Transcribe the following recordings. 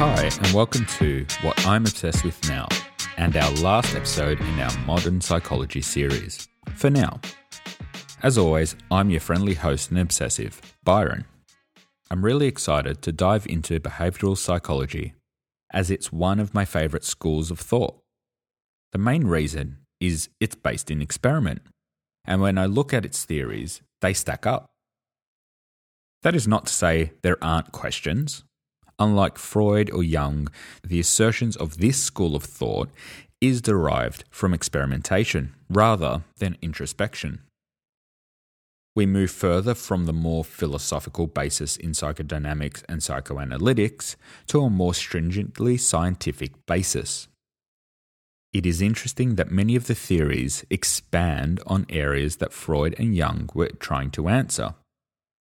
Hi, and welcome to What I'm Obsessed with Now, and our last episode in our Modern Psychology series. For now. As always, I'm your friendly host and obsessive, Byron. I'm really excited to dive into behavioral psychology, as it's one of my favourite schools of thought. The main reason is it's based in experiment, and when I look at its theories, they stack up. That is not to say there aren't questions, Unlike Freud or Jung, the assertions of this school of thought is derived from experimentation rather than introspection. We move further from the more philosophical basis in psychodynamics and psychoanalytics to a more stringently scientific basis. It is interesting that many of the theories expand on areas that Freud and Jung were trying to answer.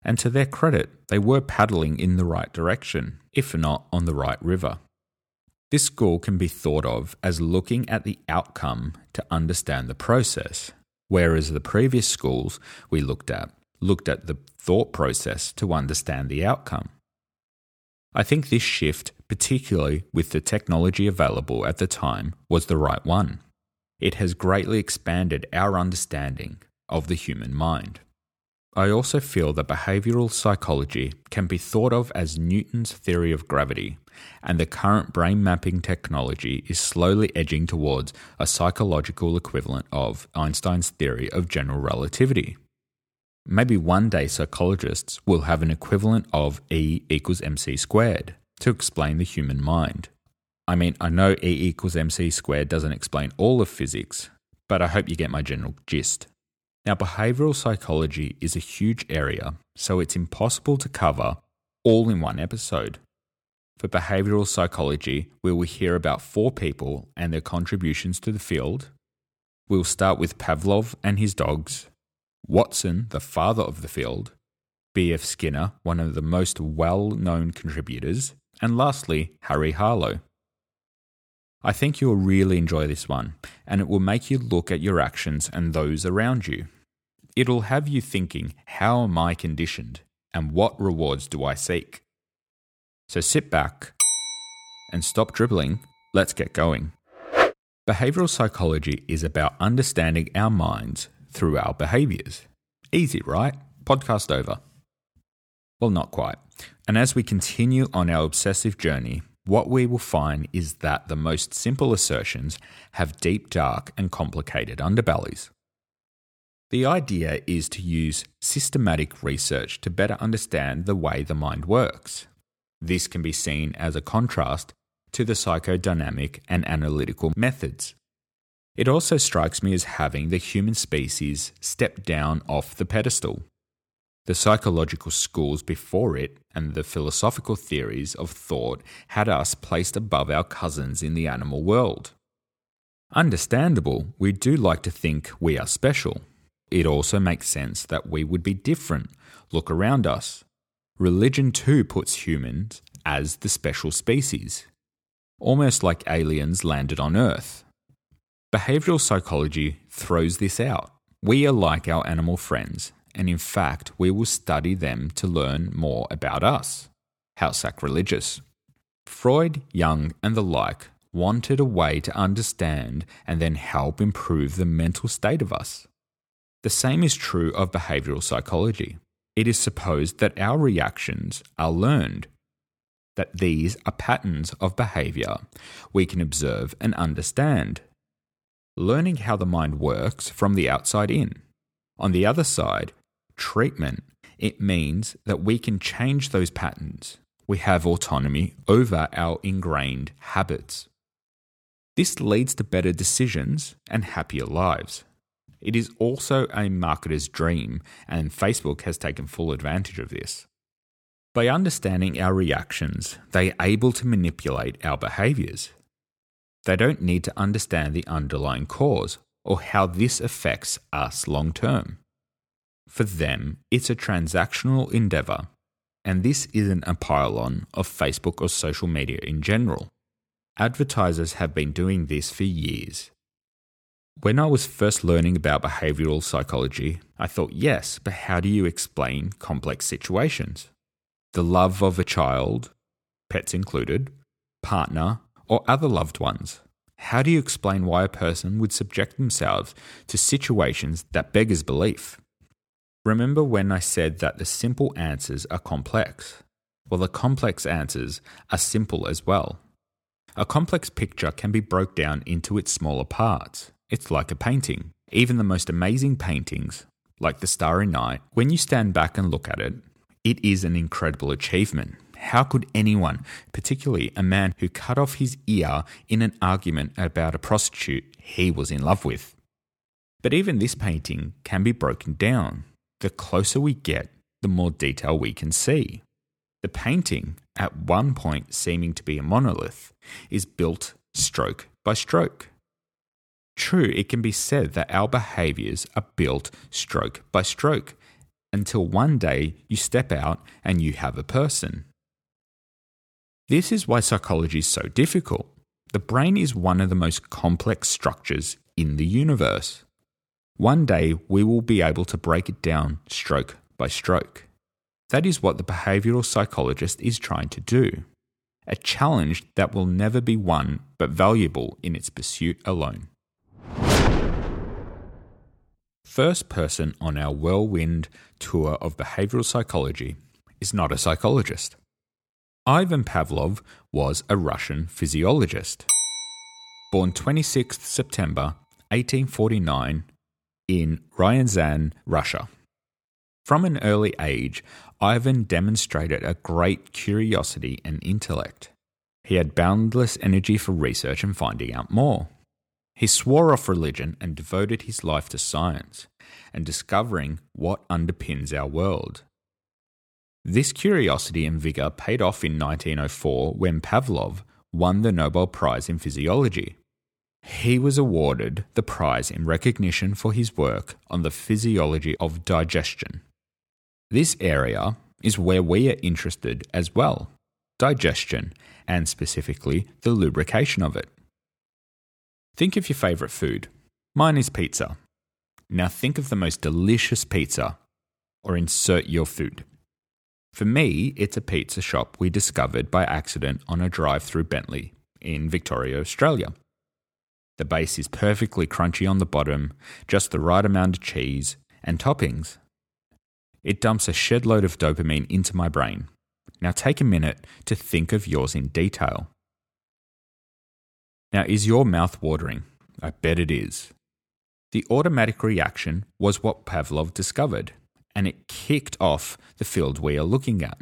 And to their credit, they were paddling in the right direction, if not on the right river. This school can be thought of as looking at the outcome to understand the process, whereas the previous schools we looked at looked at the thought process to understand the outcome. I think this shift, particularly with the technology available at the time, was the right one. It has greatly expanded our understanding of the human mind. I also feel that behavioral psychology can be thought of as Newton's theory of gravity, and the current brain mapping technology is slowly edging towards a psychological equivalent of Einstein's theory of general relativity. Maybe one day psychologists will have an equivalent of E equals mc squared to explain the human mind. I mean, I know E equals mc squared doesn't explain all of physics, but I hope you get my general gist. Now, behavioral psychology is a huge area, so it's impossible to cover all in one episode. For behavioral psychology, we will hear about four people and their contributions to the field. We'll start with Pavlov and his dogs, Watson, the father of the field, B.F. Skinner, one of the most well known contributors, and lastly, Harry Harlow. I think you'll really enjoy this one, and it will make you look at your actions and those around you. It'll have you thinking, how am I conditioned, and what rewards do I seek? So sit back and stop dribbling. Let's get going. Behavioral psychology is about understanding our minds through our behaviors. Easy, right? Podcast over. Well, not quite. And as we continue on our obsessive journey, what we will find is that the most simple assertions have deep, dark, and complicated underbellies. The idea is to use systematic research to better understand the way the mind works. This can be seen as a contrast to the psychodynamic and analytical methods. It also strikes me as having the human species step down off the pedestal. The psychological schools before it and the philosophical theories of thought had us placed above our cousins in the animal world. Understandable, we do like to think we are special. It also makes sense that we would be different. Look around us. Religion too puts humans as the special species, almost like aliens landed on Earth. Behavioral psychology throws this out. We are like our animal friends and in fact, we will study them to learn more about us. How sacrilegious. Freud, Jung, and the like wanted a way to understand and then help improve the mental state of us. The same is true of behavioral psychology. It is supposed that our reactions are learned, that these are patterns of behavior we can observe and understand. Learning how the mind works from the outside in. On the other side, treatment, it means that we can change those patterns. We have autonomy over our ingrained habits. This leads to better decisions and happier lives. It is also a marketer's dream, and Facebook has taken full advantage of this. By understanding our reactions, they are able to manipulate our behaviors. They don't need to understand the underlying cause or how this affects us long term. For them, it's a transactional endeavor, and this isn't a pylon of Facebook or social media in general. Advertisers have been doing this for years. When I was first learning about behavioral psychology, I thought, yes, but how do you explain complex situations? The love of a child, pets included, partner, or other loved ones. How do you explain why a person would subject themselves to situations that beggars belief? Remember when I said that the simple answers are complex? Well, the complex answers are simple as well. A complex picture can be broke down into its smaller parts. It's like a painting. Even the most amazing paintings, like the Starry Night, when you stand back and look at it, it is an incredible achievement. How could anyone, particularly a man who cut off his ear in an argument about a prostitute he was in love with? But even this painting can be broken down. The closer we get, the more detail we can see. The painting, at one point seeming to be a monolith, is built stroke by stroke. True, it can be said that our behaviors are built stroke by stroke until one day you step out and you have a person. This is why psychology is so difficult. The brain is one of the most complex structures in the universe. One day we will be able to break it down stroke by stroke. That is what the behavioral psychologist is trying to do. A challenge that will never be won, but valuable in its pursuit alone. First person on our whirlwind tour of behavioral psychology is not a psychologist. Ivan Pavlov was a Russian physiologist. Born 26 September 1849 in Ryazan, Russia. From an early age, Ivan demonstrated a great curiosity and intellect. He had boundless energy for research and finding out more. He swore off religion and devoted his life to science and discovering what underpins our world. This curiosity and vigour paid off in 1904 when Pavlov won the Nobel Prize in Physiology. He was awarded the prize in recognition for his work on the physiology of digestion. This area is where we are interested as well digestion, and specifically the lubrication of it. Think of your favourite food. Mine is pizza. Now think of the most delicious pizza, or insert your food. For me, it's a pizza shop we discovered by accident on a drive through Bentleigh in Victoria, Australia. The base is perfectly crunchy on the bottom, just the right amount of cheese and toppings. It dumps a shed load of dopamine into my brain. Now take a minute to think of yours in detail. Now, is your mouth watering? I bet it is. The automatic reaction was what Pavlov discovered and it kicked off the field we are looking at.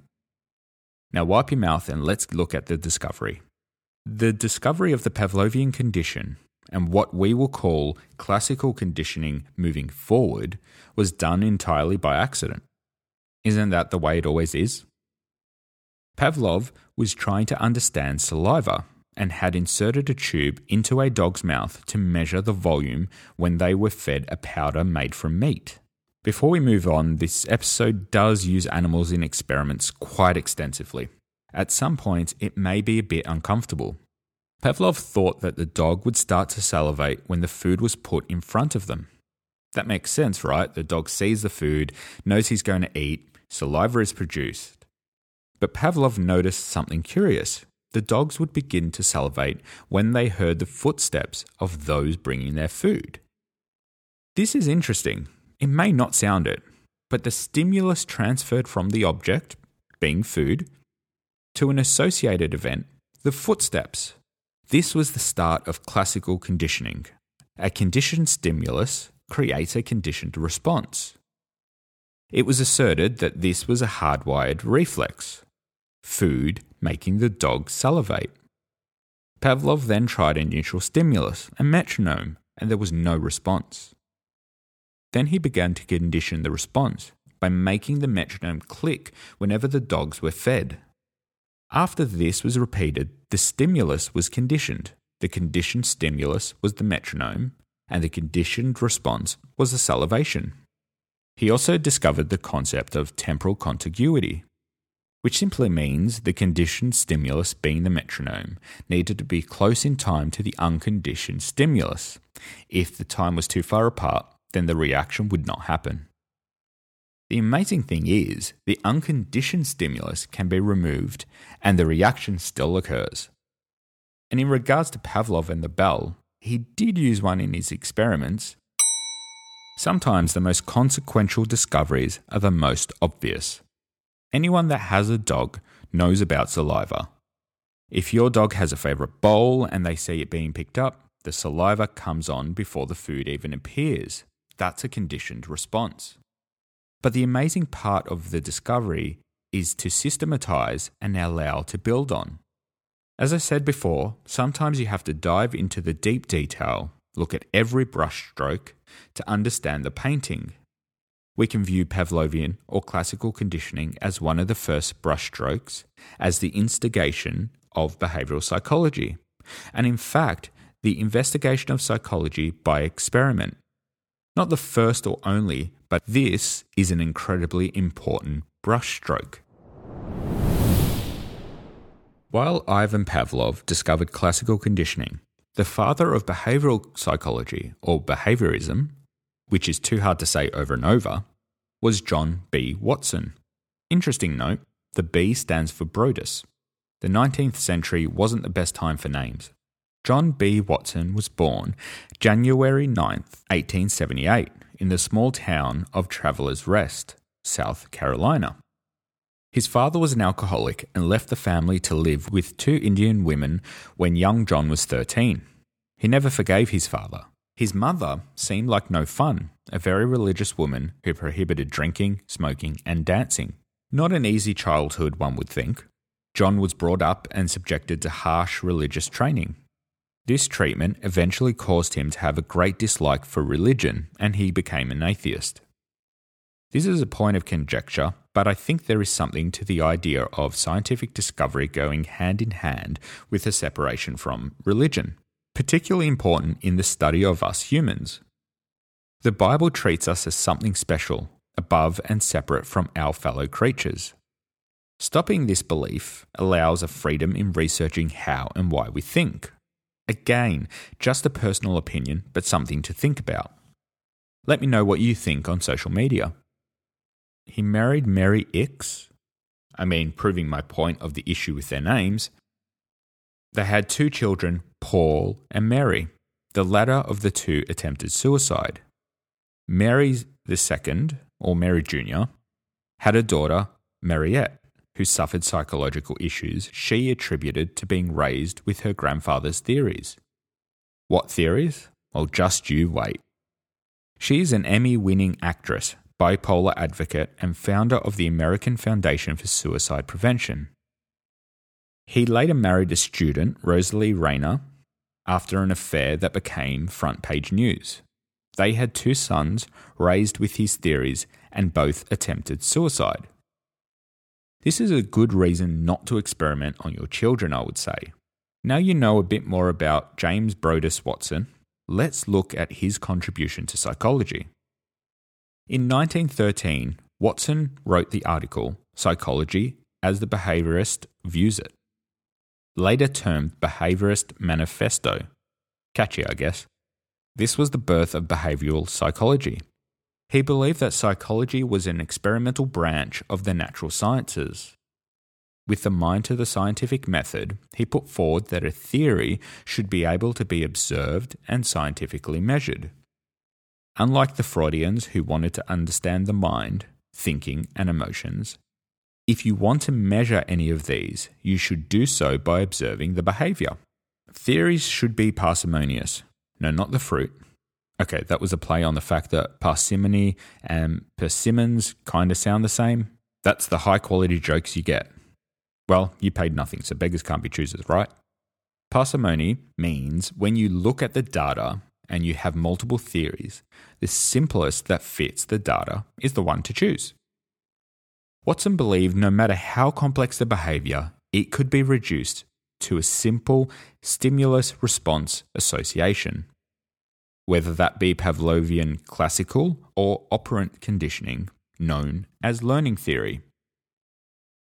Now wipe your mouth and let's look at the discovery. The discovery of the Pavlovian condition and what we will call classical conditioning moving forward was done entirely by accident. Isn't that the way it always is? Pavlov was trying to understand saliva and had inserted a tube into a dog's mouth to measure the volume when they were fed a powder made from meat. Before we move on, this episode does use animals in experiments quite extensively. At some points, it may be a bit uncomfortable. Pavlov thought that the dog would start to salivate when the food was put in front of them. That makes sense, right? The dog sees the food, knows he's going to eat, saliva is produced. But Pavlov noticed something curious. The dogs would begin to salivate when they heard the footsteps of those bringing their food. This is interesting it may not sound it, but the stimulus transferred from the object, being food, to an associated event, the footsteps. This was the start of classical conditioning. A conditioned stimulus creates a conditioned response. It was asserted that this was a hardwired reflex, food making the dog salivate. Pavlov then tried a neutral stimulus, a metronome, and there was no response. Then he began to condition the response by making the metronome click whenever the dogs were fed. After this was repeated, the stimulus was conditioned. The conditioned stimulus was the metronome, and the conditioned response was the salivation. He also discovered the concept of temporal contiguity. which simply means the conditioned stimulus, being the metronome, needed to be close in time to the unconditioned stimulus. If the time was too far apart, then the reaction would not happen. The amazing thing is, the unconditioned stimulus can be removed and the reaction still occurs. And in regards to Pavlov and the bell, he did use one in his experiments. Sometimes the most consequential discoveries are the most obvious. Anyone that has a dog knows about saliva. If your dog has a favourite bowl and they see it being picked up, the saliva comes on before the food even appears. That's a conditioned response. But the amazing part of the discovery is to systematize and allow to build on. As I said before, sometimes you have to dive into the deep detail, look at every brushstroke to understand the painting. We can view Pavlovian or classical conditioning as one of the first brushstrokes, as the instigation of behavioral psychology, and in fact, the investigation of psychology by experiment. Not the first or only, but this is an incredibly important brushstroke. While Ivan Pavlov discovered classical conditioning, the father of behavioral psychology, or behaviorism, which is too hard to say over and over, was John B. Watson. Interesting note the B stands for Broadus. The 19th century wasn't the best time for names. John B. Watson was born January 9, 1878, in the small town of Travelers Rest, South Carolina. His father was an alcoholic and left the family to live with two Indian women when young John was 13. He never forgave his father. His mother seemed like no fun, a very religious woman who prohibited drinking, smoking, and dancing. Not an easy childhood, one would think. John was brought up and subjected to harsh religious training. This treatment eventually caused him to have a great dislike for religion, and he became an atheist. This is a point of conjecture, but I think there is something to the idea of scientific discovery going hand in hand with a separation from religion, particularly important in the study of us humans. The Bible treats us as something special, above and separate from our fellow creatures. Stopping this belief allows a freedom in researching how and why we think. Again, just a personal opinion, but something to think about. Let me know what you think on social media. He married Mary Ickes. I mean, proving my point of the issue with their names. They had two children, Paul and Mary. The latter of the two attempted suicide. Mary the second, or Mary Jr., had a daughter, Mariette, who suffered psychological issues she attributed to being raised with her grandfather's theories. What theories? Well, just you wait. She is an Emmy winning actress bipolar advocate and founder of the American Foundation for Suicide Prevention. He later married a student, Rosalie Rayner, after an affair that became front page news. They had two sons raised with his theories and both attempted suicide. This is a good reason not to experiment on your children, I would say. Now you know a bit more about James Broadus Watson, let's look at his contribution to psychology. In 1913, Watson wrote the article Psychology as the Behaviorist Views It, later termed Behaviorist Manifesto. Catchy, I guess. This was the birth of behavioral psychology. He believed that psychology was an experimental branch of the natural sciences. With the mind to the scientific method, he put forward that a theory should be able to be observed and scientifically measured. Unlike the Freudians who wanted to understand the mind, thinking, and emotions, if you want to measure any of these, you should do so by observing the behavior. Theories should be parsimonious. No, not the fruit. Okay, that was a play on the fact that parsimony and persimmons kind of sound the same. That's the high quality jokes you get. Well, you paid nothing, so beggars can't be choosers, right? Parsimony means when you look at the data and you have multiple theories, the simplest that fits the data is the one to choose. Watson believed no matter how complex the behavior, it could be reduced to a simple stimulus response association. Whether that be Pavlovian classical or operant conditioning, known as learning theory.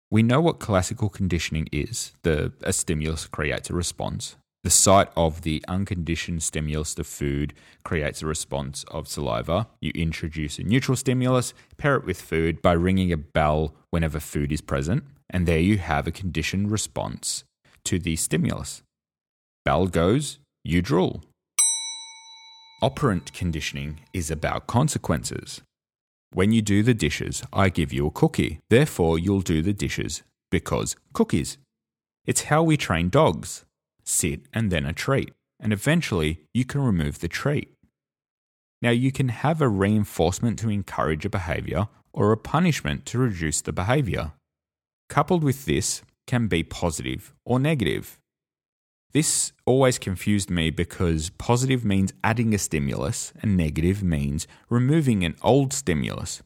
We know what classical conditioning is. The a stimulus creates a response. The sight of the unconditioned stimulus to food creates a response of saliva. You introduce a neutral stimulus, pair it with food by ringing a bell whenever food is present, and there you have a conditioned response to the stimulus. Bell goes, you drool. Operant conditioning is about consequences. When you do the dishes, I give you a cookie. Therefore, you'll do the dishes because cookies. It's how we train dogs sit, and then a treat. And eventually, you can remove the treat. Now, you can have a reinforcement to encourage a behavior or a punishment to reduce the behavior. Coupled with this can be positive or negative. This always confused me because positive means adding a stimulus and negative means removing an old stimulus.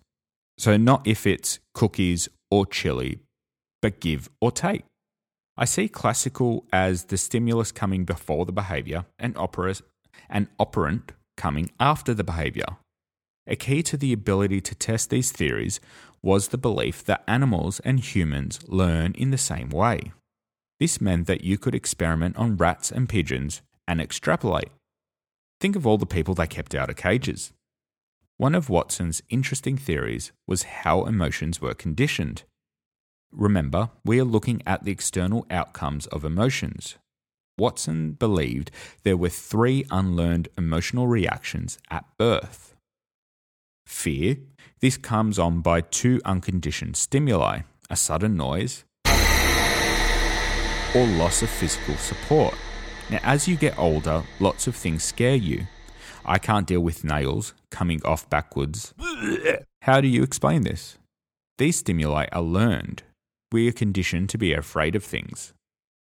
So, not if it's cookies or chili, but give or take. I see classical as the stimulus coming before the behavior and opera, an operant coming after the behavior. A key to the ability to test these theories was the belief that animals and humans learn in the same way. This meant that you could experiment on rats and pigeons and extrapolate. Think of all the people they kept out of cages. One of Watson's interesting theories was how emotions were conditioned. Remember, we are looking at the external outcomes of emotions. Watson believed there were three unlearned emotional reactions at birth. Fear, this comes on by two unconditioned stimuli a sudden noise or loss of physical support. Now, as you get older, lots of things scare you. I can't deal with nails coming off backwards. How do you explain this? These stimuli are learned we are conditioned to be afraid of things.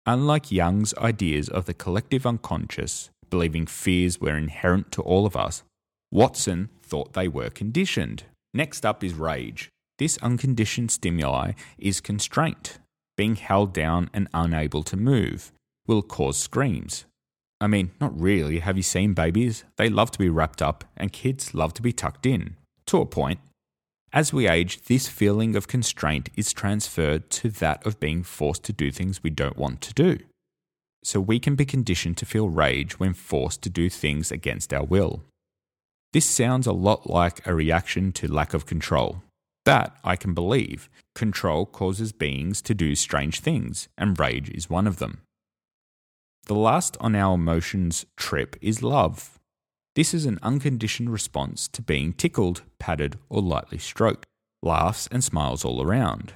Unlike Jung's ideas of the collective unconscious, believing fears were inherent to all of us, Watson thought they were conditioned. Next up is rage. This unconditioned stimuli is constraint. Being held down and unable to move will cause screams. I mean, not really. Have you seen babies? They love to be wrapped up, and kids love to be tucked in. To a point. As we age, this feeling of constraint is transferred to that of being forced to do things we don't want to do. So we can be conditioned to feel rage when forced to do things against our will. This sounds a lot like a reaction to lack of control. That I can believe. Control causes beings to do strange things, and rage is one of them. The last on our emotions trip is love. This is an unconditioned response to being tickled, patted, or lightly stroked, laughs and smiles all around.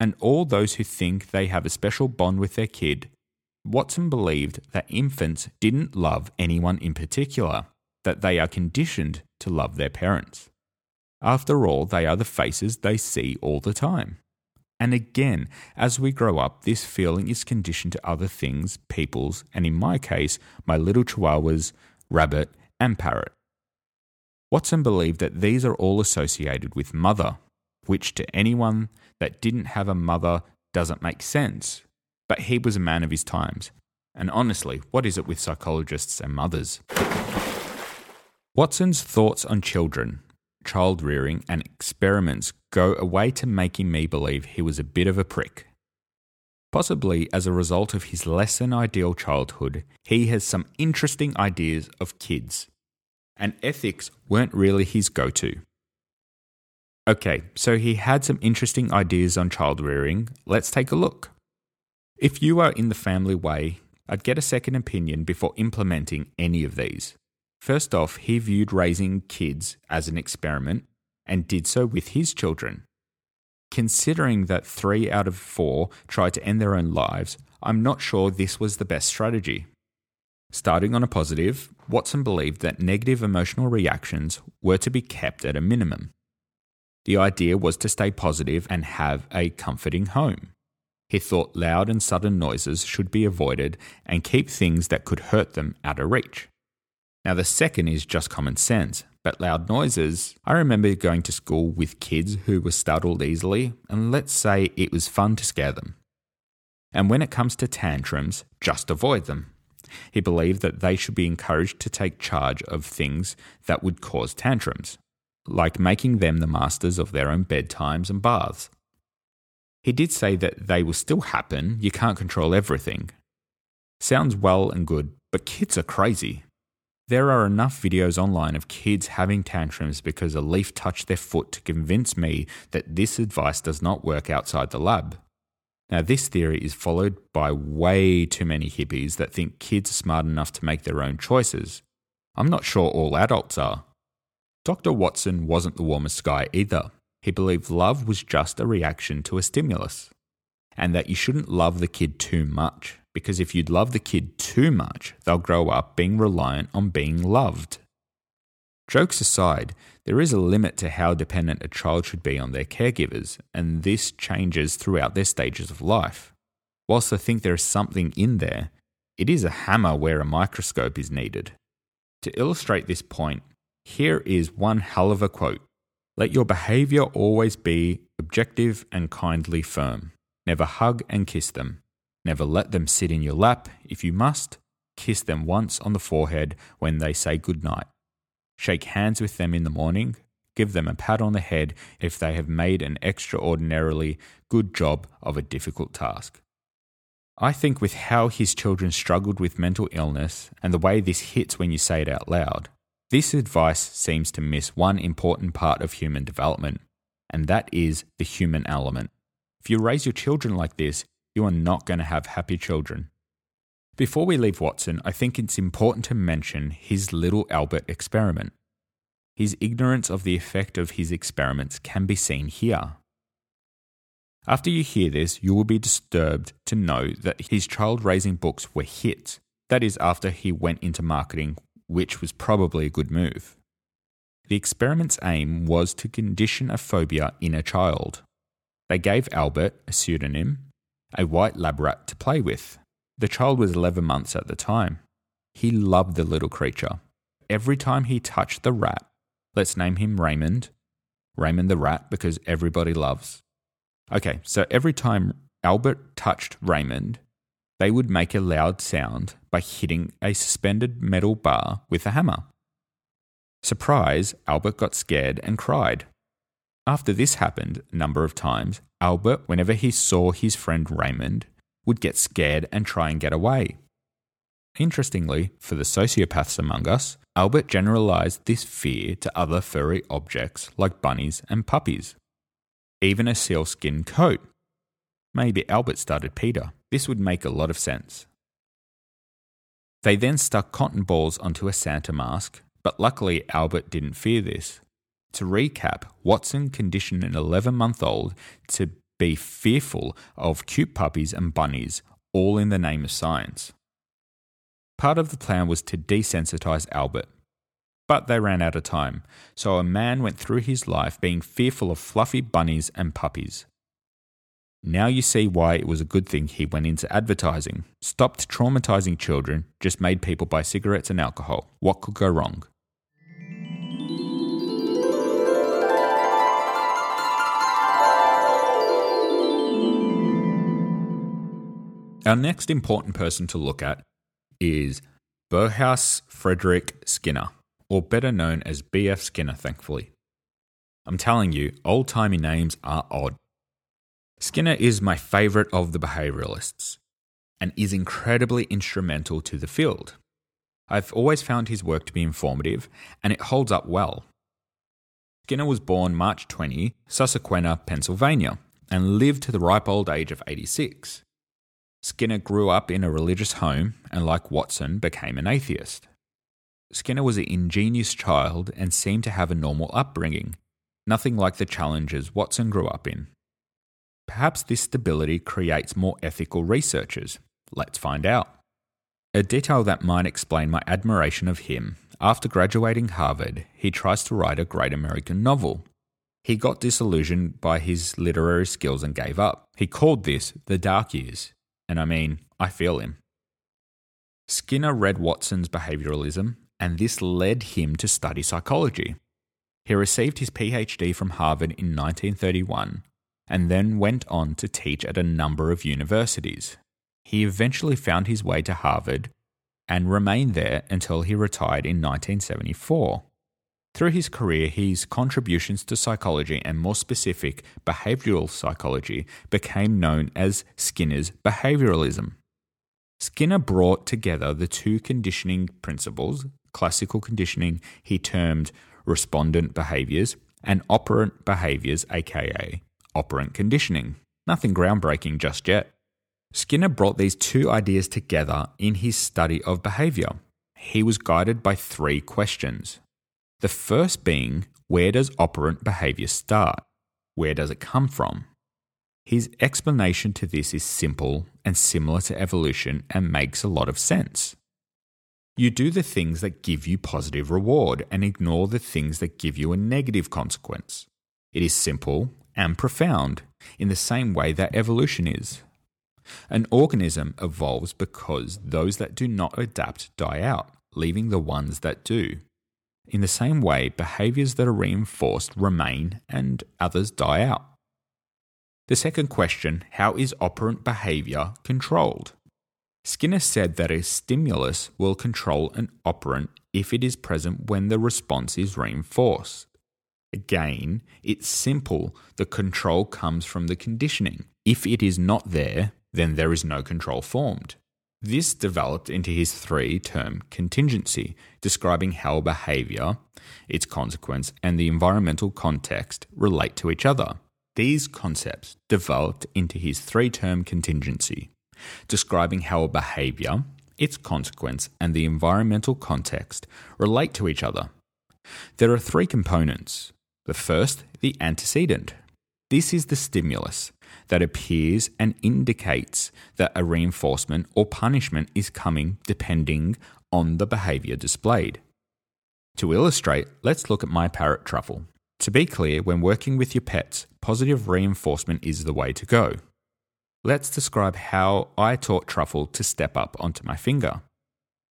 And all those who think they have a special bond with their kid, Watson believed that infants didn't love anyone in particular, that they are conditioned to love their parents. After all, they are the faces they see all the time. And again, as we grow up, this feeling is conditioned to other things, people's, and in my case, my little chihuahuas, rabbit, and parrot. Watson believed that these are all associated with mother, which to anyone that didn't have a mother doesn't make sense. But he was a man of his times. And honestly, what is it with psychologists and mothers? Watson's thoughts on children, child rearing, and experiments go away to making me believe he was a bit of a prick. Possibly as a result of his less than ideal childhood, he has some interesting ideas of kids, and ethics weren't really his go to. Okay, so he had some interesting ideas on child rearing. Let's take a look. If you are in the family way, I'd get a second opinion before implementing any of these. First off, he viewed raising kids as an experiment and did so with his children. Considering that three out of four tried to end their own lives, I'm not sure this was the best strategy. Starting on a positive, Watson believed that negative emotional reactions were to be kept at a minimum. The idea was to stay positive and have a comforting home. He thought loud and sudden noises should be avoided and keep things that could hurt them out of reach. Now, the second is just common sense but loud noises. I remember going to school with kids who were startled easily, and let's say it was fun to scare them. And when it comes to tantrums, just avoid them. He believed that they should be encouraged to take charge of things that would cause tantrums, like making them the masters of their own bedtimes and baths. He did say that they will still happen, you can't control everything. Sounds well and good, but kids are crazy. There are enough videos online of kids having tantrums because a leaf touched their foot to convince me that this advice does not work outside the lab. Now, this theory is followed by way too many hippies that think kids are smart enough to make their own choices. I'm not sure all adults are. Dr. Watson wasn't the warmest guy either. He believed love was just a reaction to a stimulus, and that you shouldn't love the kid too much, because if you love the kid too much, they'll grow up being reliant on being loved. Jokes aside, there is a limit to how dependent a child should be on their caregivers, and this changes throughout their stages of life. Whilst I think there is something in there, it is a hammer where a microscope is needed. To illustrate this point, here is one hell of a quote Let your behavior always be objective and kindly firm. Never hug and kiss them. Never let them sit in your lap. If you must, kiss them once on the forehead when they say goodnight. Shake hands with them in the morning. Give them a pat on the head if they have made an extraordinarily good job of a difficult task. I think with how his children struggled with mental illness and the way this hits when you say it out loud, this advice seems to miss one important part of human development, and that is the human element. If you raise your children like this, you are not going to have happy children. Before we leave Watson, I think it's important to mention his little Albert experiment. His ignorance of the effect of his experiments can be seen here. After you hear this, you will be disturbed to know that his child raising books were hits. That is, after he went into marketing, which was probably a good move. The experiment's aim was to condition a phobia in a child. They gave Albert, a pseudonym, a white lab rat to play with. The child was 11 months at the time. He loved the little creature. Every time he touched the rat, let's name him Raymond, Raymond the rat because everybody loves. Okay, so every time Albert touched Raymond, they would make a loud sound by hitting a suspended metal bar with a hammer. Surprise, Albert got scared and cried. After this happened a number of times, Albert, whenever he saw his friend Raymond, would get scared and try and get away. Interestingly, for the sociopaths among us, Albert generalized this fear to other furry objects like bunnies and puppies. Even a sealskin coat. Maybe Albert started PETA. This would make a lot of sense. They then stuck cotton balls onto a Santa mask, but luckily Albert didn't fear this. To recap, Watson conditioned an 11 month old to be fearful of cute puppies and bunnies, all in the name of science. Part of the plan was to desensitize Albert. But they ran out of time, so a man went through his life being fearful of fluffy bunnies and puppies. Now you see why it was a good thing he went into advertising, stopped traumatizing children, just made people buy cigarettes and alcohol. What could go wrong? Our next important person to look at is Boas Frederic Skinner, or better known as B.F. Skinner, thankfully. I'm telling you, old timey names are odd. Skinner is my favourite of the behaviouralists and is incredibly instrumental to the field. I've always found his work to be informative and it holds up well. Skinner was born March 20, Susquehanna, Pennsylvania, and lived to the ripe old age of 86. Skinner grew up in a religious home and, like Watson, became an atheist. Skinner was an ingenious child and seemed to have a normal upbringing, nothing like the challenges Watson grew up in. Perhaps this stability creates more ethical researchers. Let's find out. A detail that might explain my admiration of him after graduating Harvard, he tries to write a great American novel. He got disillusioned by his literary skills and gave up. He called this the dark years. And I mean, I feel him. Skinner read Watson's behavioralism, and this led him to study psychology. He received his PhD from Harvard in 1931 and then went on to teach at a number of universities. He eventually found his way to Harvard and remained there until he retired in 1974. Through his career, his contributions to psychology and more specific behavioral psychology became known as Skinner's behavioralism. Skinner brought together the two conditioning principles, classical conditioning he termed respondent behaviors, and operant behaviors, aka operant conditioning. Nothing groundbreaking just yet. Skinner brought these two ideas together in his study of behavior. He was guided by three questions the first being, where does operant behavior start? Where does it come from? His explanation to this is simple and similar to evolution and makes a lot of sense. You do the things that give you positive reward and ignore the things that give you a negative consequence. It is simple and profound in the same way that evolution is. An organism evolves because those that do not adapt die out, leaving the ones that do. In the same way, behaviors that are reinforced remain and others die out. The second question how is operant behavior controlled? Skinner said that a stimulus will control an operant if it is present when the response is reinforced. Again, it's simple. The control comes from the conditioning. If it is not there, then there is no control formed. This developed into his three term contingency, describing how behavior, its consequence, and the environmental context relate to each other. These concepts developed into his three term contingency, describing how a behavior, its consequence, and the environmental context relate to each other. There are three components. The first, the antecedent. This is the stimulus, that appears and indicates that a reinforcement or punishment is coming depending on the behavior displayed. To illustrate, let's look at my parrot truffle. To be clear, when working with your pets, positive reinforcement is the way to go. Let's describe how I taught Truffle to step up onto my finger.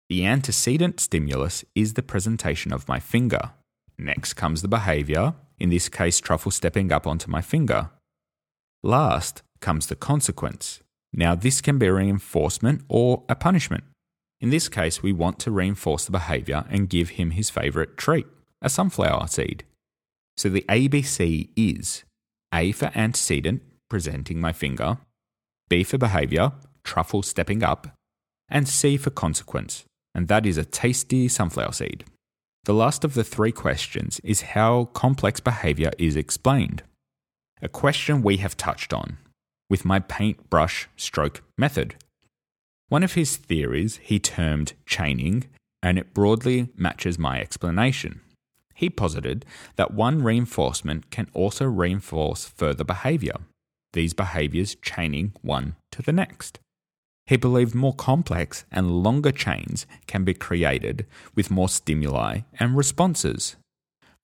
The antecedent stimulus is the presentation of my finger. Next comes the behavior, in this case, Truffle stepping up onto my finger. Last comes the consequence. Now, this can be a reinforcement or a punishment. In this case, we want to reinforce the behavior and give him his favorite treat, a sunflower seed. So the ABC is A for antecedent, presenting my finger, B for behavior, truffle stepping up, and C for consequence, and that is a tasty sunflower seed. The last of the three questions is how complex behavior is explained a question we have touched on with my paintbrush stroke method. One of his theories he termed chaining, and it broadly matches my explanation. He posited that one reinforcement can also reinforce further behavior, these behaviors chaining one to the next. He believed more complex and longer chains can be created with more stimuli and responses.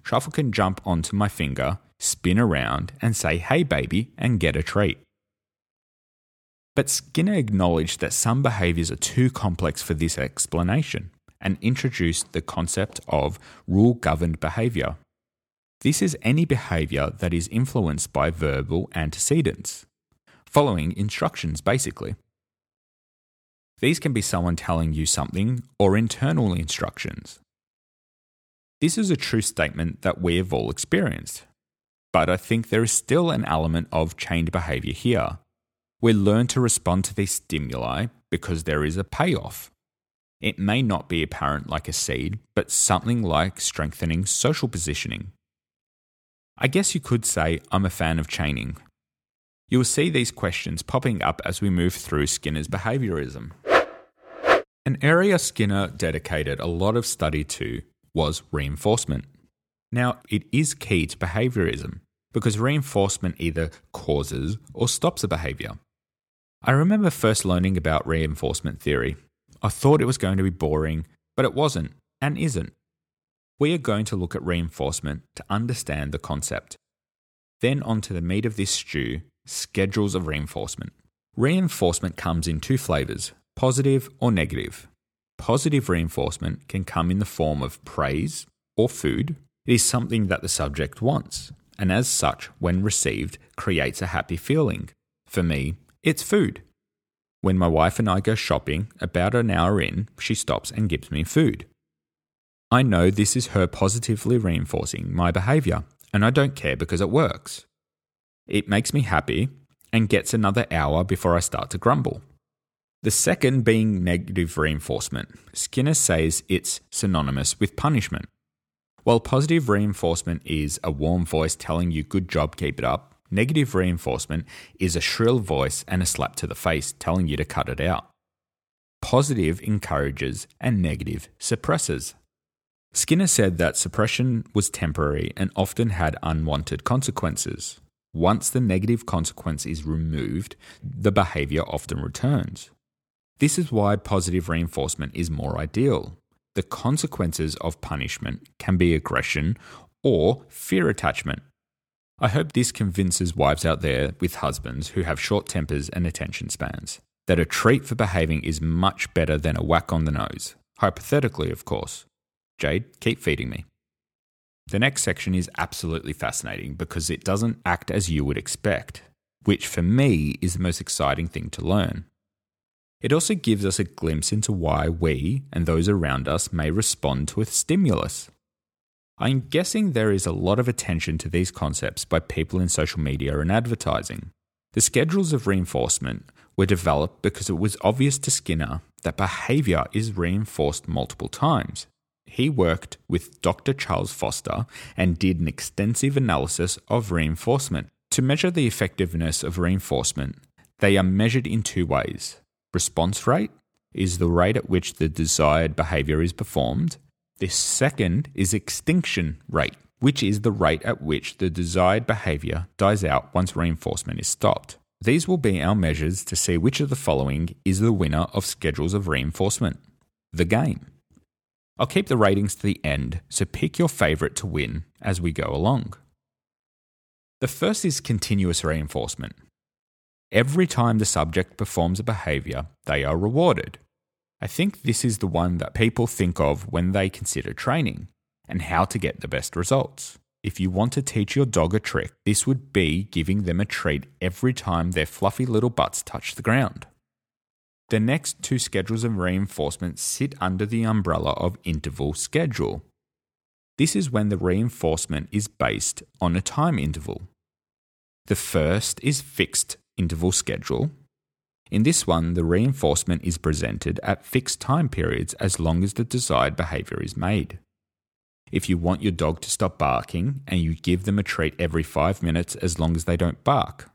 Truffle can jump onto my finger spin around, and say, hey, baby, and get a treat. But Skinner acknowledged that some behaviours are too complex for this explanation and introduced the concept of rule governed behaviour. This is any behaviour that is influenced by verbal antecedents, following instructions basically. These can be someone telling you something or internal instructions. This is a true statement that we have all experienced but I think there is still an element of chained behavior here. We learn to respond to these stimuli because there is a payoff. It may not be apparent like a seed, but something like strengthening social positioning. I guess you could say I'm a fan of chaining. You will see these questions popping up as we move through Skinner's behaviorism. An area Skinner dedicated a lot of study to was reinforcement. Now, it is key to behaviorism, because reinforcement either causes or stops a behavior. I remember first learning about reinforcement theory. I thought it was going to be boring, but it wasn't and isn't. We are going to look at reinforcement to understand the concept. Then on to the meat of this stew schedules of reinforcement. Reinforcement comes in two flavors positive or negative. Positive reinforcement can come in the form of praise or food. It is something that the subject wants and as such, when received, creates a happy feeling. For me, it's food. When my wife and I go shopping, about an hour in, she stops and gives me food. I know this is her positively reinforcing my behavior, and I don't care because it works. It makes me happy and gets another hour before I start to grumble. The second being negative reinforcement. Skinner says it's synonymous with punishment. While positive reinforcement is a warm voice telling you good job, keep it up, negative reinforcement is a shrill voice and a slap to the face telling you to cut it out. Positive encourages and negative suppresses. Skinner said that suppression was temporary and often had unwanted consequences. Once the negative consequence is removed, the behavior often returns. This is why positive reinforcement is more ideal. The consequences of punishment can be aggression or fear attachment. I hope this convinces wives out there with husbands who have short tempers and attention spans that a treat for behaving is much better than a whack on the nose. Hypothetically, of course. Jade, keep feeding me. The next section is absolutely fascinating because it doesn't act as you would expect, which for me is the most exciting thing to learn. It also gives us a glimpse into why we and those around us may respond to a stimulus. I'm guessing there is a lot of attention to these concepts by people in social media and advertising. The schedules of reinforcement were developed because it was obvious to Skinner that behavior is reinforced multiple times. He worked with Dr. Charles Ferster and did an extensive analysis of reinforcement. To measure the effectiveness of reinforcement, they are measured in two ways response rate is the rate at which the desired behavior is performed. The second is extinction rate, which is the rate at which the desired behavior dies out once reinforcement is stopped. These will be our measures to see which of the following is the winner of schedules of reinforcement. The game. I'll keep the ratings to the end, so pick your favourite to win as we go along. The first is continuous reinforcement. Every time the subject performs a behavior, they are rewarded. I think this is the one that people think of when they consider training and how to get the best results. If you want to teach your dog a trick, this would be giving them a treat every time their fluffy little butts touch the ground. The next two schedules of reinforcement sit under the umbrella of interval schedule. This is when the reinforcement is based on a time interval. The first is fixed interval schedule. In this one, the reinforcement is presented at fixed time periods as long as the desired behavior is made. If you want your dog to stop barking and you give them a treat every five minutes as long as they don't bark.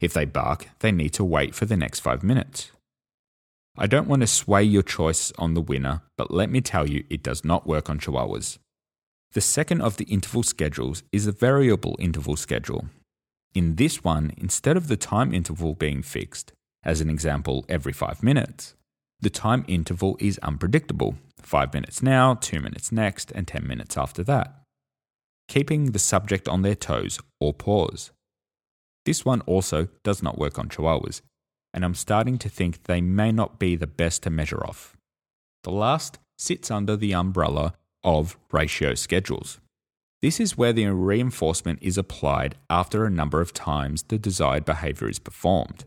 If they bark, they need to wait for the next five minutes. I don't want to sway your choice on the winner, but let me tell you, it does not work on Chihuahuas. The second of the interval schedules is a variable interval schedule. In this one, instead of the time interval being fixed, as an example, every five minutes, the time interval is unpredictable five minutes now, two minutes next, and 10 minutes after that, keeping the subject on their toes or paws. This one also does not work on chihuahuas, and I'm starting to think they may not be the best to measure off. The last sits under the umbrella of ratio schedules. This is where the reinforcement is applied after a number of times the desired behavior is performed.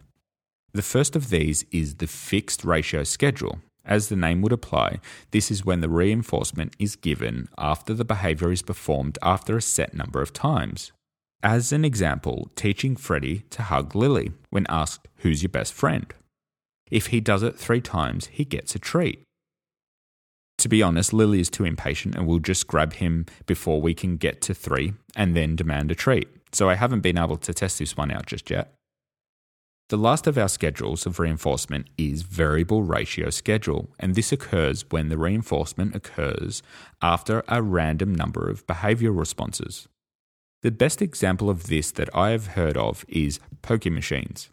The first of these is the fixed ratio schedule. As the name would apply, this is when the reinforcement is given after the behavior is performed after a set number of times. As an example, teaching Freddie to hug Lily when asked, Who's your best friend? If he does it three times, he gets a treat. To be honest, Lily is too impatient and will just grab him before we can get to three and then demand a treat. So I haven't been able to test this one out just yet. The last of our schedules of reinforcement is variable ratio schedule, and this occurs when the reinforcement occurs after a random number of behavioral responses. The best example of this that I have heard of is poker machines,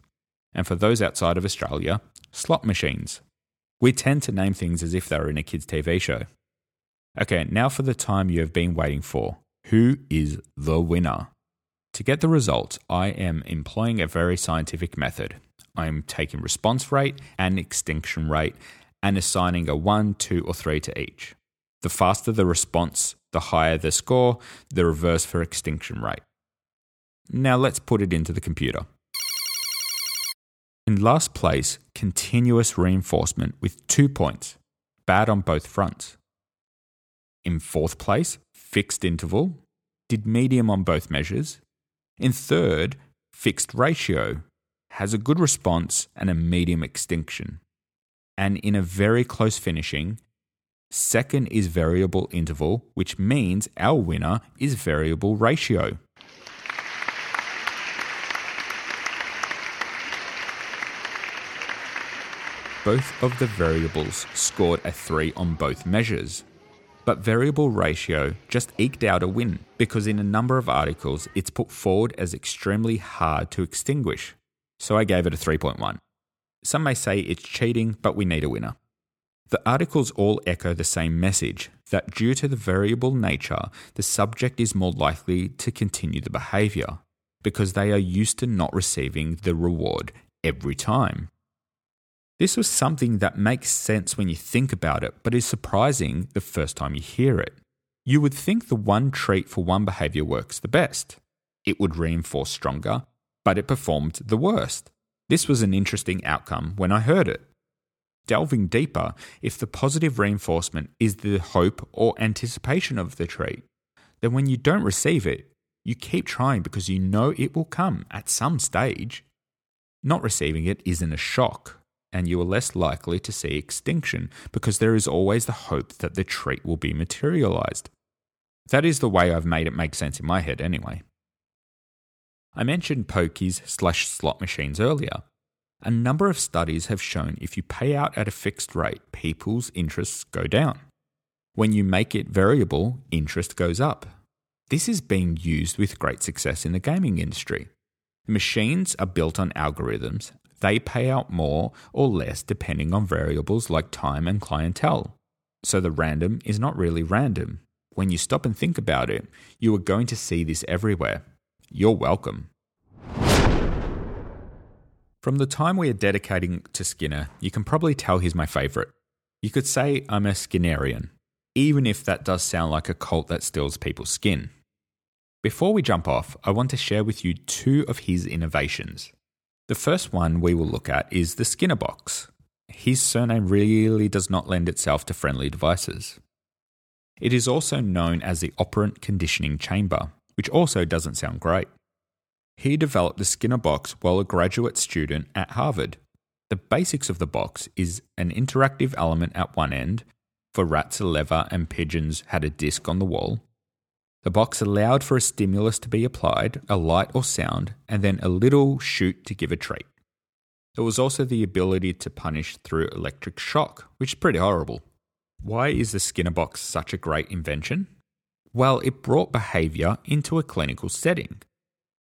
and for those outside of Australia, slot machines. We tend to name things as if they were in a kids' TV show. Okay, now for the time you have been waiting for. Who is the winner? To get the results, I am employing a very scientific method. I am taking response rate and extinction rate and assigning a 1, 2, or 3 to each. The faster the response, the higher the score, the reverse for extinction rate. Now let's put it into the computer. In last place, continuous reinforcement with two points, bad on both fronts. In fourth place, fixed interval. Did medium on both measures. In third, fixed ratio. Has a good response and a medium extinction. And in a very close finishing, second is variable interval, which means our winner is variable ratio. Both of the variables scored a 3 on both measures. But variable ratio just eked out a win because in a number of articles it's put forward as extremely hard to extinguish. So I gave it a 3.1. Some may say it's cheating, but we need a winner. The articles all echo the same message that due to the variable nature, the subject is more likely to continue the behaviour because they are used to not receiving the reward every time. This was something that makes sense when you think about it, but is surprising the first time you hear it. You would think the one treat for one behavior works the best. It would reinforce stronger, but it performed the worst. This was an interesting outcome when I heard it. Delving deeper, if the positive reinforcement is the hope or anticipation of the treat, then when you don't receive it, you keep trying because you know it will come at some stage. Not receiving it isn't a shock, and you are less likely to see extinction because there is always the hope that the treat will be materialized. That is the way I've made it make sense in my head, anyway. I mentioned pokies slash slot machines earlier. A number of studies have shown if you pay out at a fixed rate, people's interests go down. When you make it variable, interest goes up. This is being used with great success in the gaming industry. The machines are built on algorithms they pay out more or less depending on variables like time and clientele. So the random is not really random. When you stop and think about it, you are going to see this everywhere. You're welcome. From the time we are dedicating to Skinner, you can probably tell he's my favourite. You could say I'm a Skinnerian, even if that does sound like a cult that steals people's skin. Before we jump off, I want to share with you two of his innovations. The first one we will look at is the Skinner box. His surname really does not lend itself to friendly devices. It is also known as the operant conditioning chamber, which also doesn't sound great. He developed the Skinner box while a graduate student at Harvard. The basics of the box is an interactive element at one end. For rats, a lever, and pigeons had a disc on the wall. The box allowed for a stimulus to be applied, a light or sound, and then a little shoot to give a treat. There was also the ability to punish through electric shock, which is pretty horrible. Why is the Skinner box such a great invention? Well, it brought behaviour into a clinical setting.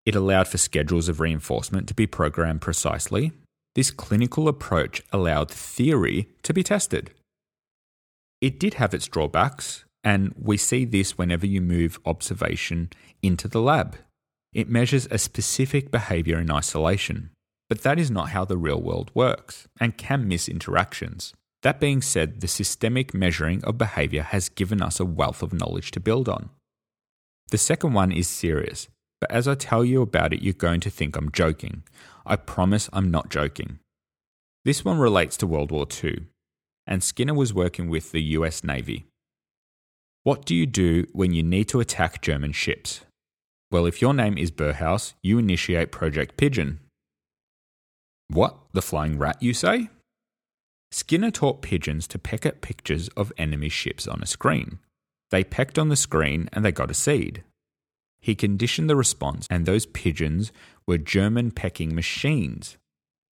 It allowed for schedules of reinforcement to be programmed precisely. This clinical approach allowed theory to be tested. It did have its drawbacks, and we see this whenever you move observation into the lab. It measures a specific behavior in isolation, but that is not how the real world works and can miss interactions. That being said, the systemic measuring of behavior has given us a wealth of knowledge to build on. The second one is serious, but as I tell you about it, you're going to think I'm joking. I promise I'm not joking. This one relates to World War II, and Skinner was working with the US Navy what do you do when you need to attack German ships? Well, if your name is Burrhus, you initiate Project Pigeon. What? The flying rat, you say? Skinner taught pigeons to peck at pictures of enemy ships on a screen. They pecked on the screen and they got a seed. He conditioned the response, and those pigeons were German pecking machines.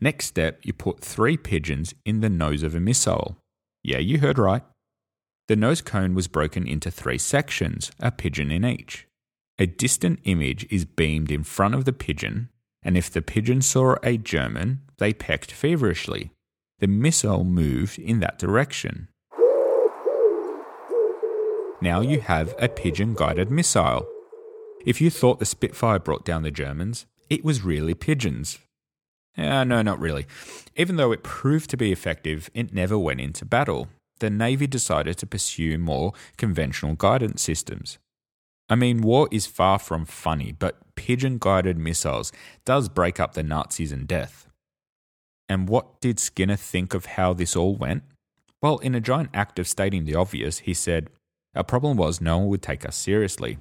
Next step, you put three pigeons in the nose of a missile. Yeah, you heard right. The nose cone was broken into three sections, a pigeon in each. A distant image is beamed in front of the pigeon, and if the pigeon saw a German, they pecked feverishly. The missile moved in that direction. Now you have a pigeon guided missile. If you thought the Spitfire brought down the Germans, it was really pigeons. Uh, no, not really. Even though it proved to be effective, it never went into battle the Navy decided to pursue more conventional guidance systems. I mean, war is far from funny, but pigeon guided missiles does break up the Nazis in death. And what did Skinner think of how this all went? Well, in a giant act of stating the obvious, he said, Our problem was no one would take us seriously.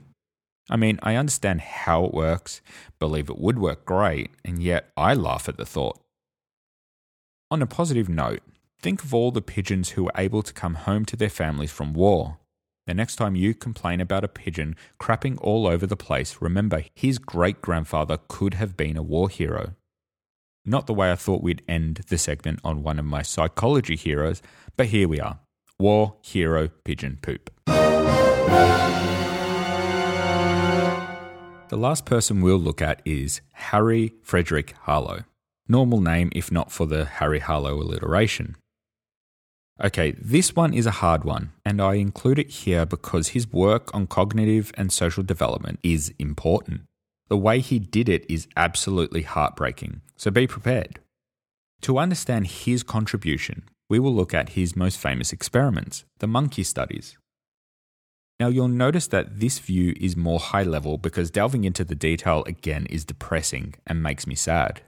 I mean, I understand how it works, believe it would work great, and yet I laugh at the thought. On a positive note, think of all the pigeons who were able to come home to their families from war. The next time you complain about a pigeon crapping all over the place, remember his great grandfather could have been a war hero. Not the way I thought we'd end the segment on one of my psychology heroes, but here we are War Hero Pigeon Poop. The last person we'll look at is Harry Frederick Harlow. Normal name if not for the Harry Harlow alliteration. Okay, this one is a hard one, and I include it here because his work on cognitive and social development is important. The way he did it is absolutely heartbreaking, so be prepared. To understand his contribution, we will look at his most famous experiments, the monkey studies. Now, you'll notice that this view is more high level because delving into the detail again is depressing and makes me sad.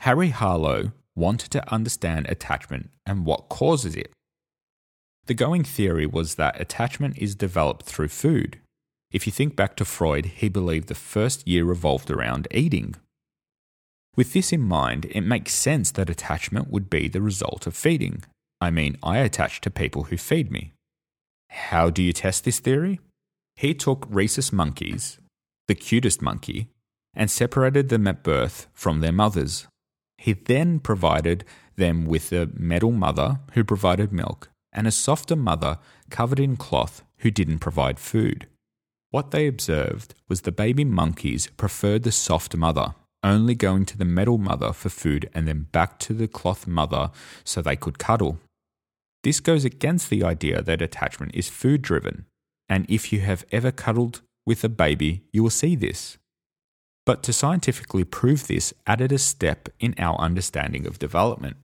Harry Harlow wanted to understand attachment and what causes it. The going theory was that attachment is developed through food, if you think back to Freud, he believed the first year revolved around eating. With this in mind, it makes sense that attachment would be the result of feeding. I mean, I attach to people who feed me. How do you test this theory? He took rhesus monkeys, the cutest monkey, and separated them at birth from their mothers. He then provided them with a metal mother who provided milk and a softer mother covered in cloth who didn't provide food. What they observed was the baby monkeys preferred the soft mother, only going to the metal mother for food and then back to the cloth mother so they could cuddle. This goes against the idea that attachment is food driven, and if you have ever cuddled with a baby, you will see this. But to scientifically prove this added a step in our understanding of development.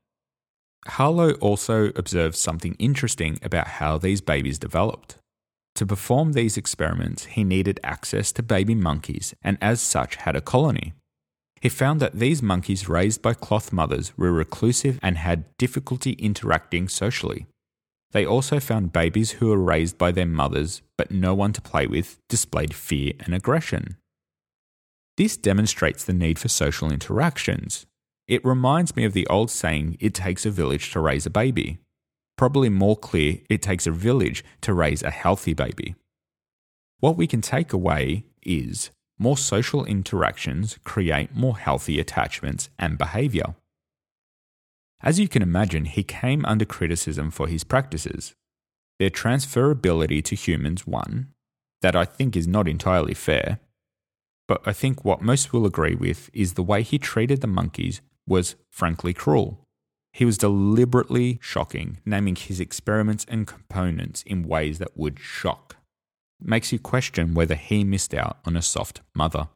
Harlow also observed something interesting about how these babies developed. To perform these experiments, he needed access to baby monkeys and, as such, had a colony. He found that these monkeys raised by cloth mothers were reclusive and had difficulty interacting socially. They also found babies who were raised by their mothers but no one to play with displayed fear and aggression. This demonstrates the need for social interactions. It reminds me of the old saying, it takes a village to raise a baby probably more clear it takes a village to raise a healthy baby. What we can take away is more social interactions create more healthy attachments and behavior. As you can imagine, he came under criticism for his practices. Their transferability to humans, one, that I think is not entirely fair, but I think what most will agree with is the way he treated the monkeys was frankly cruel. He was deliberately shocking, naming his experiments and components in ways that would shock. makes you question whether he missed out on a soft mother.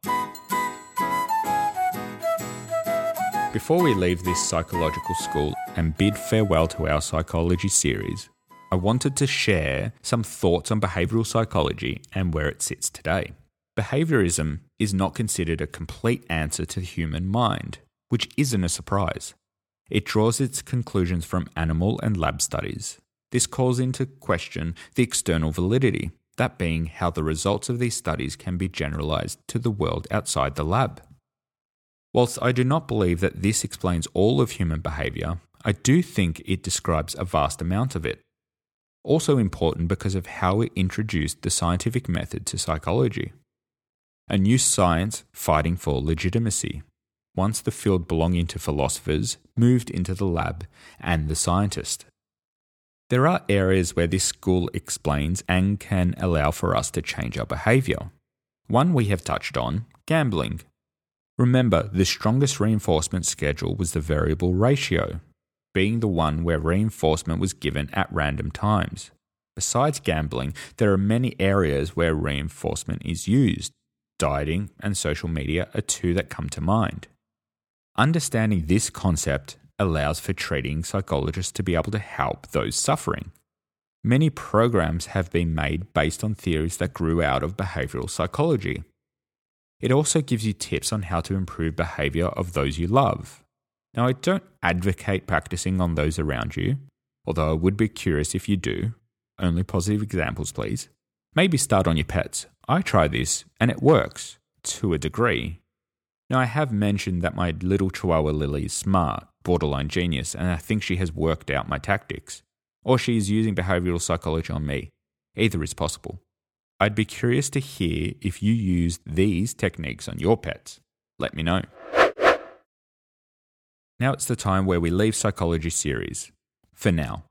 Before we leave this psychological school and bid farewell to our psychology series, I wanted to share some thoughts on behavioral psychology and where it sits today. Behaviorism is not considered a complete answer to the human mind, which isn't a surprise. It draws its conclusions from animal and lab studies. This calls into question the external validity, that being how the results of these studies can be generalized to the world outside the lab. Whilst I do not believe that this explains all of human behavior, I do think it describes a vast amount of it. Also important because of how it introduced the scientific method to psychology. A new science fighting for legitimacy once the field belonging to philosophers moved into the lab and the scientist. There are areas where this school explains and can allow for us to change our behavior. One we have touched on gambling. Remember, the strongest reinforcement schedule was the variable ratio, being the one where reinforcement was given at random times. Besides gambling, there are many areas where reinforcement is used. Dieting and social media are two that come to mind. Understanding this concept allows for treating psychologists to be able to help those suffering. Many programs have been made based on theories that grew out of behavioral psychology. It also gives you tips on how to improve behavior of those you love. Now, I don't advocate practicing on those around you, although I would be curious if you do. only positive examples, please. Maybe start on your pets. I try this and it works to a degree. Now, I have mentioned that my little Chihuahua Lily is smart, borderline genius, and I think she has worked out my tactics. Or she is using behavioral psychology on me. Either is possible. I'd be curious to hear if you use these techniques on your pets. Let me know. Now it's the time where we leave psychology series. For now.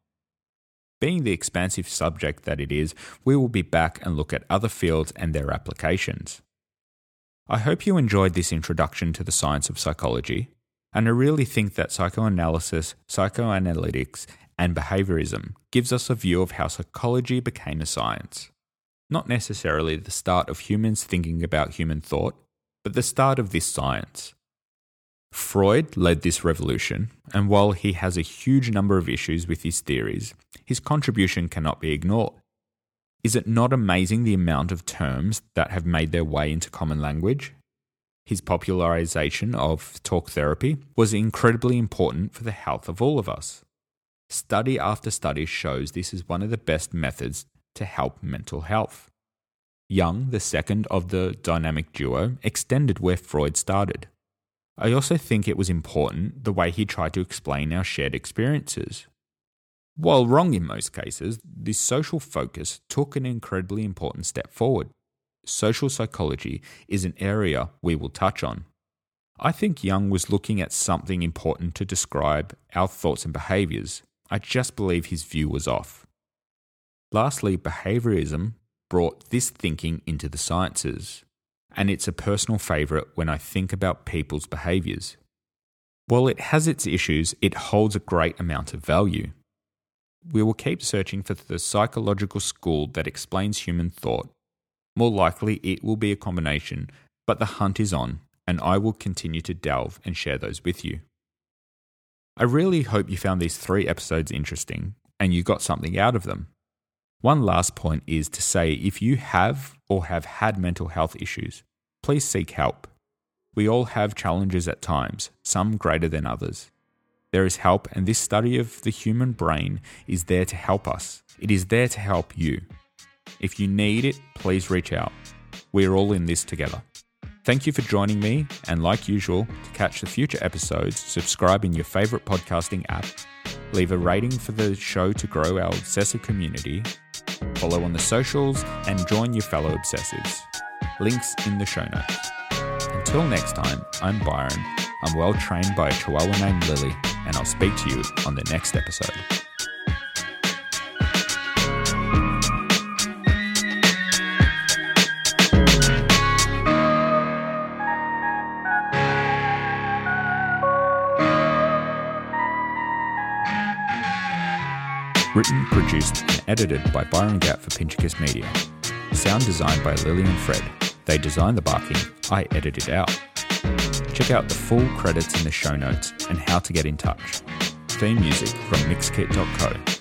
Being the expansive subject that it is, we will be back and look at other fields and their applications. I hope you enjoyed this introduction to the science of psychology, and I really think that psychoanalysis, psychoanalytics, and behaviorism gives us a view of how psychology became a science. Not necessarily the start of humans thinking about human thought, but the start of this science. Freud led this revolution, and while he has a huge number of issues with his theories, his contribution cannot be ignored. Is it not amazing the amount of terms that have made their way into common language? His popularization of talk therapy was incredibly important for the health of all of us. Study after study shows this is one of the best methods to help mental health. Jung, the second of the dynamic duo, extended where Freud started. I also think it was important the way he tried to explain our shared experiences. While wrong in most cases, this social focus took an incredibly important step forward. Social psychology is an area we will touch on. I think Jung was looking at something important to describe our thoughts and behaviors. I just believe his view was off. Lastly, behaviorism brought this thinking into the sciences, and it's a personal favourite when I think about people's behaviours. While it has its issues, it holds a great amount of value. We will keep searching for the psychological school that explains human thought. More likely, it will be a combination, but the hunt is on, and I will continue to delve and share those with you. I really hope you found these three episodes interesting and you got something out of them. One last point is to say if you have or have had mental health issues, please seek help. We all have challenges at times, some greater than others. There is help, and this study of the human brain is there to help us. It is there to help you. If you need it, please reach out. We're all in this together. Thank you for joining me, and like usual, to catch the future episodes, subscribe in your favorite podcasting app, leave a rating for the show to grow our obsessive community, follow on the socials, and join your fellow obsessives. Links in the show notes. Until next time, I'm Byron. I'm well trained by a chihuahua named Lily, and I'll speak to you on the next episode. Written, produced, and edited by Byron Gatt for Pinchicus Media. Sound designed by Lily and Fred. They designed the barking, I edited out. Check out the full credits in the show notes and how to get in touch. Theme music from mixkit.co.